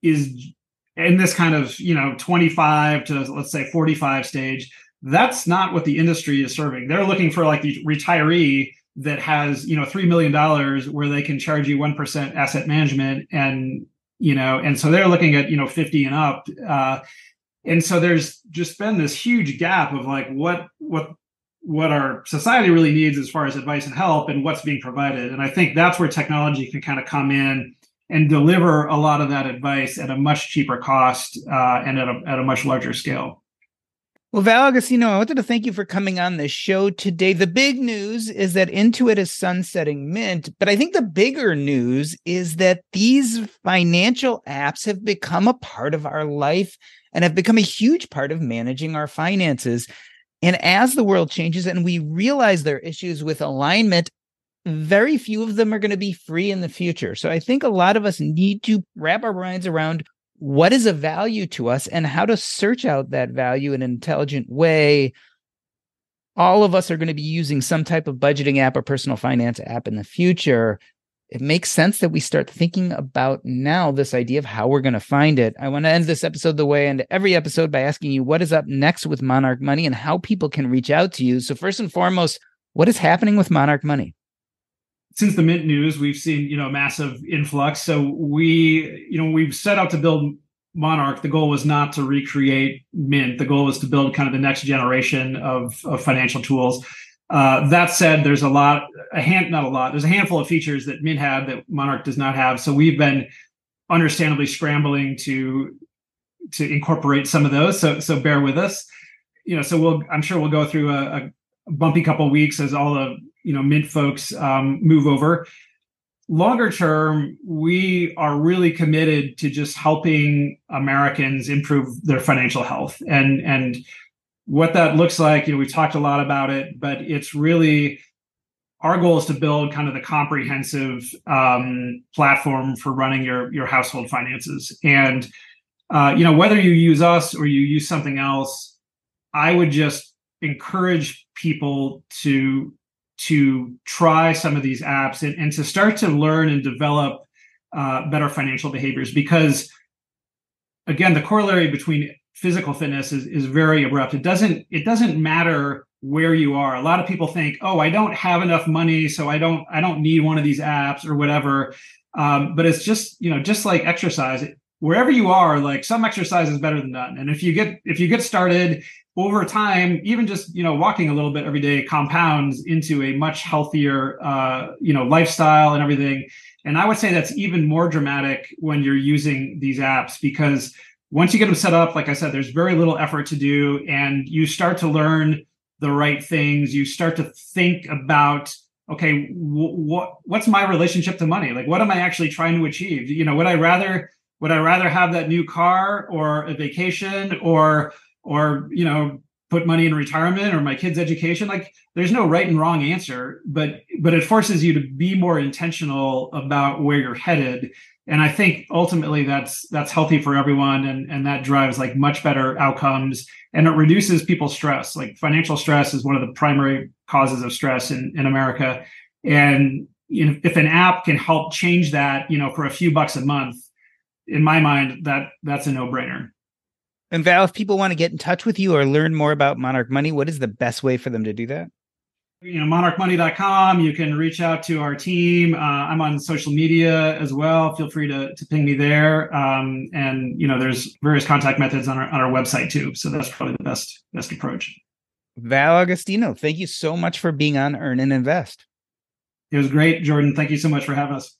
is in this kind of, you know, 25 to let's say 45 stage. That's not what the industry is serving. They're looking for like the retiree that has you know three million dollars where they can charge you one percent asset management and you know and so they're looking at you know 50 and up. Uh, and so there's just been this huge gap of like what what what our society really needs as far as advice and help and what's being provided. And i think that's where technology can kind of come in and deliver a lot of that advice at a much cheaper cost uh, and at a, at a much larger scale Well, Val Agostino, I wanted to thank you for coming on the show today. The big news is that Intuit is sunsetting Mint, but I think the bigger news is that these financial apps have become a part of our life and have become a huge part of managing our finances. And as the world changes and we realize there are issues with alignment, very few of them are going to be free in the future. So I think a lot of us need to wrap our minds around what is a value to us and how to search out that value in an intelligent way. All of us are going to be using some type of budgeting app or personal finance app in the future. It makes sense that we start thinking about now this idea of how we're going to find it. I want to end this episode the way I end every episode by asking you what is up next with Monarch Money and how people can reach out to you. So, first and foremost, what is happening with Monarch Money? Since the mint news, we've seen you know massive influx. So we you know we've set out to build Monarch. The goal was not to recreate Mint. The goal was to build kind of the next generation of, of financial tools. Uh, that said, there's a lot, a hand, not a lot. There's a handful of features that Mint had that Monarch does not have. So we've been understandably scrambling to to incorporate some of those. So so bear with us. You know, so we'll I'm sure we'll go through a, a bumpy couple weeks as all the you know mint folks um, move over. Longer term we are really committed to just helping americans improve their financial health. And and what that looks like you know we talked a lot about it but it's really our goal is to build kind of the comprehensive um, platform for running your your household finances. And uh, you know whether you use us or you use something else i would just encourage people to to try some of these apps and, and to start to learn and develop uh, better financial behaviors because again the corollary between physical fitness is, is very abrupt. It doesn't it doesn't matter where you are. A lot of people think oh i don't have enough money so i don't i don't need one of these apps or whatever. Um, but it's just you know just like exercise wherever you are like some exercise is better than none. And if you get if you get started over time, even just you know walking a little bit every day compounds into a much healthier uh, you know lifestyle and everything. And I would say that's even more dramatic when you're using these apps because once you get them set up, like I said, there's very little effort to do, and you start to learn the right things. You start to think about okay, w- what what's my relationship to money? Like, what am I actually trying to achieve? You know, would I rather would I rather have that new car or a vacation or or you know put money in retirement or my kids education like there's no right and wrong answer but but it forces you to be more intentional about where you're headed. And i think ultimately that's that's healthy for everyone and and that drives like much better outcomes and it reduces people's stress. Like financial stress is one of the primary causes of stress in in america. And you know, if an app can help change that you know for a few bucks a month in my mind that that's a no-brainer and Val, if people want to get in touch with you or learn more about Monarch Money, what is the best way for them to do that? You know, monarchmoney.com. You can reach out to our team. Uh, I'm on social media as well. Feel free to, to ping me there. Um, and you know, there's various contact methods on our on our website too. So that's probably the best best approach. Val Agostino, thank you so much for being on Earn and Invest. It was great, Jordan. Thank you so much for having us.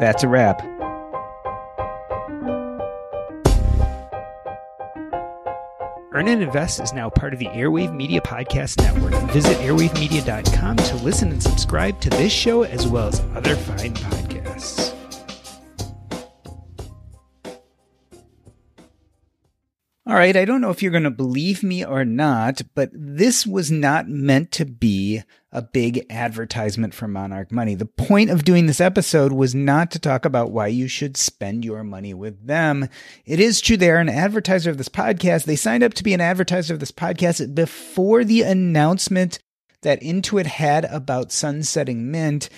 That's a wrap. Earn and Invest is now part of the Airwave Media Podcast Network. Visit airwavemedia.com to listen and subscribe to this show as well as other fine podcasts. All right, I don't know if you're going to believe me or not, but this was not meant to be a big advertisement for Monarch Money. The point of doing this episode was not to talk about why you should spend your money with them. It is true they're an advertiser of this podcast. They signed up to be an advertiser of this podcast before the announcement that Intuit had about sunsetting Mint.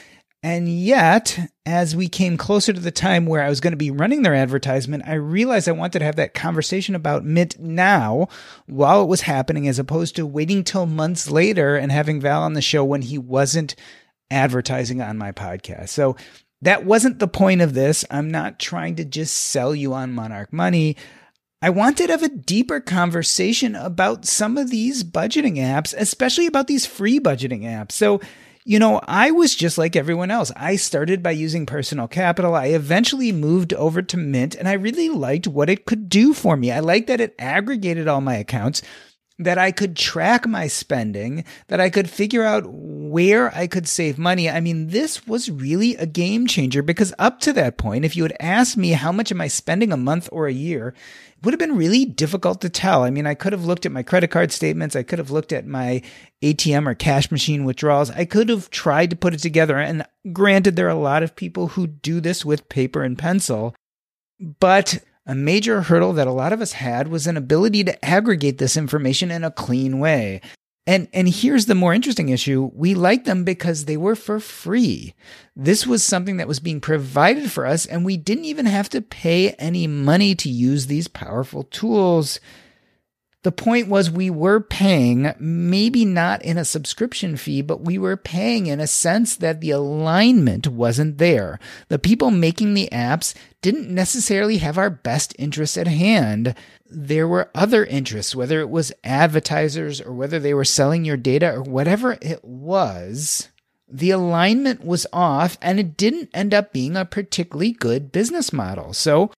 And yet, as we came closer to the time where I was going to be running their advertisement, I realized I wanted to have that conversation about Mint now while it was happening, as opposed to waiting till months later and having Val on the show when he wasn't advertising on my podcast. So that wasn't the point of this. I'm not trying to just sell you on Monarch Money. I wanted to have a deeper conversation about some of these budgeting apps, especially about these free budgeting apps. So, You know, I was just like everyone else. I started by using personal capital. I eventually moved over to Mint and I really liked what it could do for me. I liked that it aggregated all my accounts that I could track my spending, that I could figure out where I could save money. I mean, this was really a game changer because up to that point, if you had asked me how much am I spending a month or a year, would have been really difficult to tell. I mean, I could have looked at my credit card statements, I could have looked at my ATM or cash machine withdrawals, I could have tried to put it together. And granted, there are a lot of people who do this with paper and pencil, but a major hurdle that a lot of us had was an ability to aggregate this information in a clean way. And, and here's the more interesting issue. We liked them because they were for free. This was something that was being provided for us, and we didn't even have to pay any money to use these powerful tools. The point was, we were paying, maybe not in a subscription fee, but we were paying in a sense that the alignment wasn't there. The people making the apps didn't necessarily have our best interests at hand. There were other interests, whether it was advertisers or whether they were selling your data or whatever it was. The alignment was off and it didn't end up being a particularly good business model. So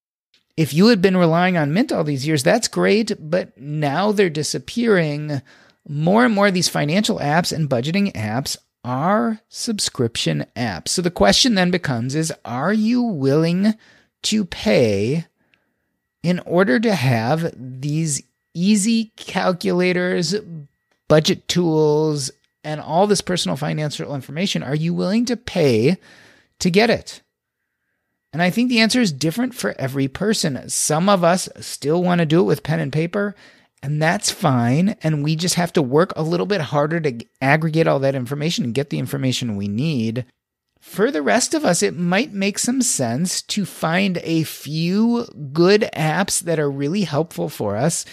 if you had been relying on Mint all these years, that's great, but now they're disappearing. More and more of these financial apps and budgeting apps are subscription apps. So the question then becomes is are you willing to pay in order to have these easy calculators, budget tools, and all this personal financial information? Are you willing to pay to get it? And I think the answer is different for every person. Some of us still want to do it with pen and paper, and that's fine. And we just have to work a little bit harder to aggregate all that information and get the information we need. For the rest of us, it might make some sense to find a few good apps that are really helpful for us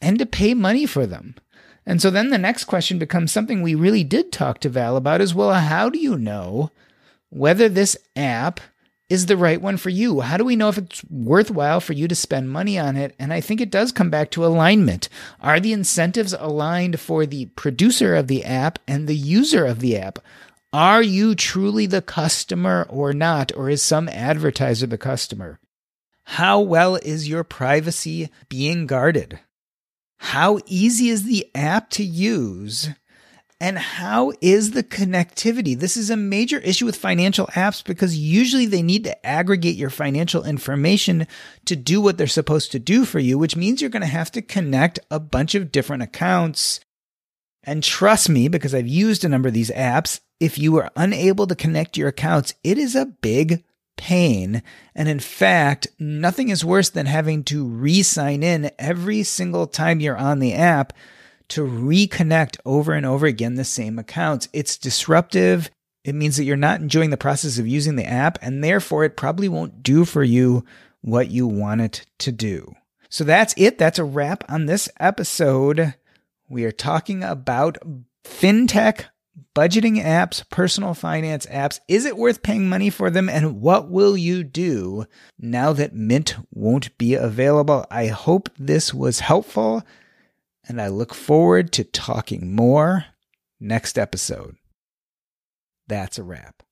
and to pay money for them. And so then the next question becomes something we really did talk to Val about is well, how do you know whether this app is the right one for you? How do we know if it's worthwhile for you to spend money on it? And I think it does come back to alignment. Are the incentives aligned for the producer of the app and the user of the app? Are you truly the customer or not? Or is some advertiser the customer? How well is your privacy being guarded? How easy is the app to use? And how is the connectivity? This is a major issue with financial apps because usually they need to aggregate your financial information to do what they're supposed to do for you, which means you're going to have to connect a bunch of different accounts. And trust me, because I've used a number of these apps, if you are unable to connect your accounts, it is a big pain. And in fact, nothing is worse than having to re sign in every single time you're on the app to reconnect over and over again the same accounts. It's disruptive. It means that you're not enjoying the process of using the app, and therefore it probably won't do for you what you want it to do. So that's it. That's a wrap on this episode. We are talking about fintech budgeting apps, personal finance apps. Is it worth paying money for them? And what will you do now that Mint won't be available? I hope this was helpful and I look forward to talking more next episode. That's a wrap.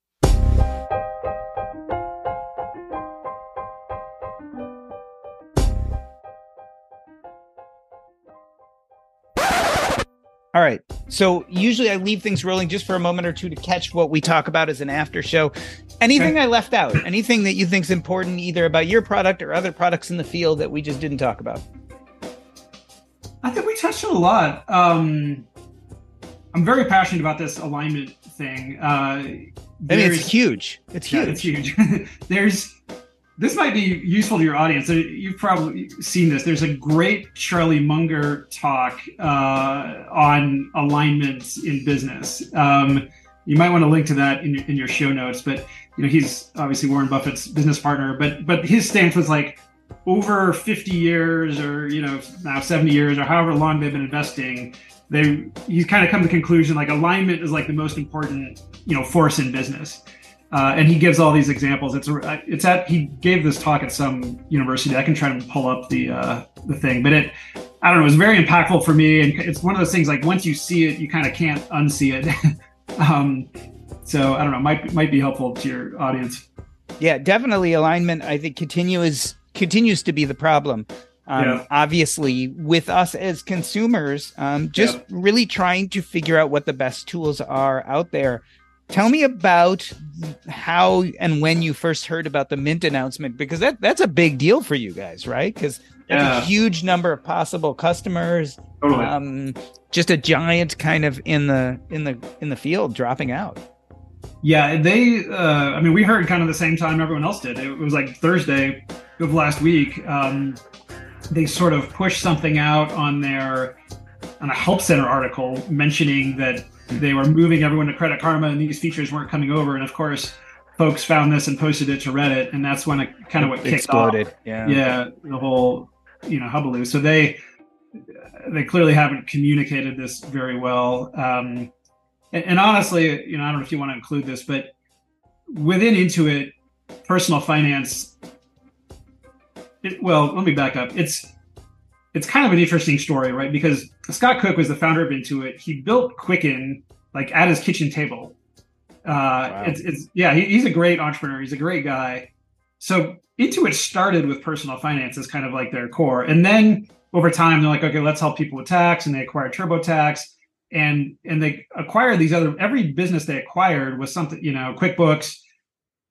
All right. So usually I leave things rolling just for a moment or two to catch what we talk about as an after show. Anything I left out? Anything that you think is important either about your product or other products in the field that we just didn't talk about? I think we touched on a lot. Um, I'm very passionate about this alignment thing. Uh, I mean, it's huge. It's huge. Yeah, it's huge. there's this might be useful to your audience. You've probably seen this. There's a great Charlie Munger talk uh, on alignment in business. Um, you might want to link to that in, in your show notes. But you know, he's obviously Warren Buffett's business partner. But but his stance was like over 50 years or you know now 70 years or however long they've been investing they he's kind of come to the conclusion like alignment is like the most important you know force in business uh, and he gives all these examples it's it's at he gave this talk at some university i can try to pull up the uh, the thing but it i don't know it was very impactful for me and it's one of those things like once you see it you kind of can't unsee it Um, so I don't know, might might be helpful to your audience. Yeah, definitely alignment. I think continues continues to be the problem. Um, yeah. Obviously, with us as consumers, um, just yeah. really trying to figure out what the best tools are out there. Tell me about how and when you first heard about the Mint announcement, because that that's a big deal for you guys, right? Because yeah. a huge number of possible customers. Totally. Um, just a giant kind of in the in the in the field dropping out. Yeah, they. Uh, I mean, we heard kind of the same time everyone else did. It was like Thursday of last week. Um, they sort of pushed something out on their on a help center article mentioning that they were moving everyone to Credit Karma and these features weren't coming over. And of course, folks found this and posted it to Reddit, and that's when it kind of what kicked exploded. Off. Yeah, yeah, the whole you know hubbub. So they they clearly haven't communicated this very well. Um, and, and honestly, you know, I don't know if you want to include this, but within Intuit, personal finance. It, well, let me back up. It's it's kind of an interesting story, right? Because Scott Cook was the founder of Intuit. He built Quicken like at his kitchen table. Uh, wow. it's, it's yeah, he, he's a great entrepreneur. He's a great guy. So Intuit started with personal finance as kind of like their core, and then over time they're like, okay, let's help people with tax, and they acquired TurboTax, and and they acquired these other. Every business they acquired was something, you know, QuickBooks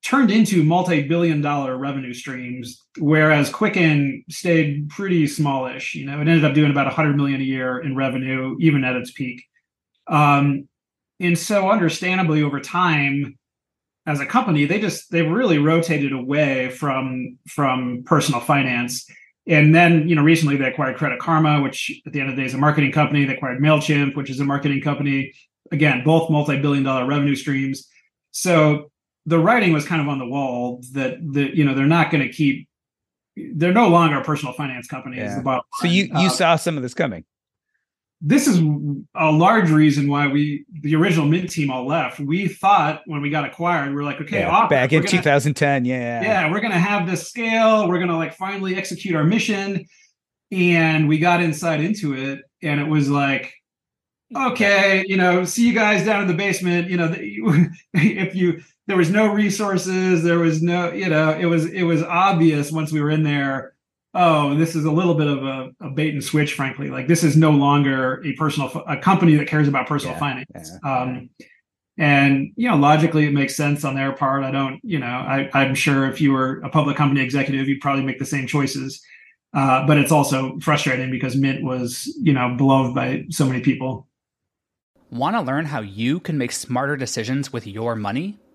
turned into multi-billion dollar revenue streams whereas quicken stayed pretty smallish you know it ended up doing about 100 million a year in revenue even at its peak. Um, and so understandably over time as a company they just they really rotated away from from personal finance. And then you know recently they acquired credit karma which at the end of the day is a marketing company. They acquired mailchimp which is a marketing company. Again both multi-billion dollar revenue streams. So the writing was kind of on the wall that the you know they're not going to keep they're no longer a personal finance company yeah. so you you uh, saw some of this coming? This is a large reason why we the original mint team all left. We thought when we got acquired we are like okay yeah, back in 2010 yeah. Yeah we're gonna have this scale we're gonna like finally execute our mission. And we got inside Intuit and it was like okay you know see you guys down in the basement you know if you there was no resources there was no you know it was it was obvious once we were in there oh this is a little bit of a, a bait and switch frankly. Like this is no longer a personal a company that cares about personal yeah, finance. yeah, um, and you know logically it makes sense on their part. I don't you know I, i'm sure if you were a public company executive you'd probably make the same choices. Uh, but it's also frustrating because mint was you know beloved by so many people. Want to learn how you can make smarter decisions with your money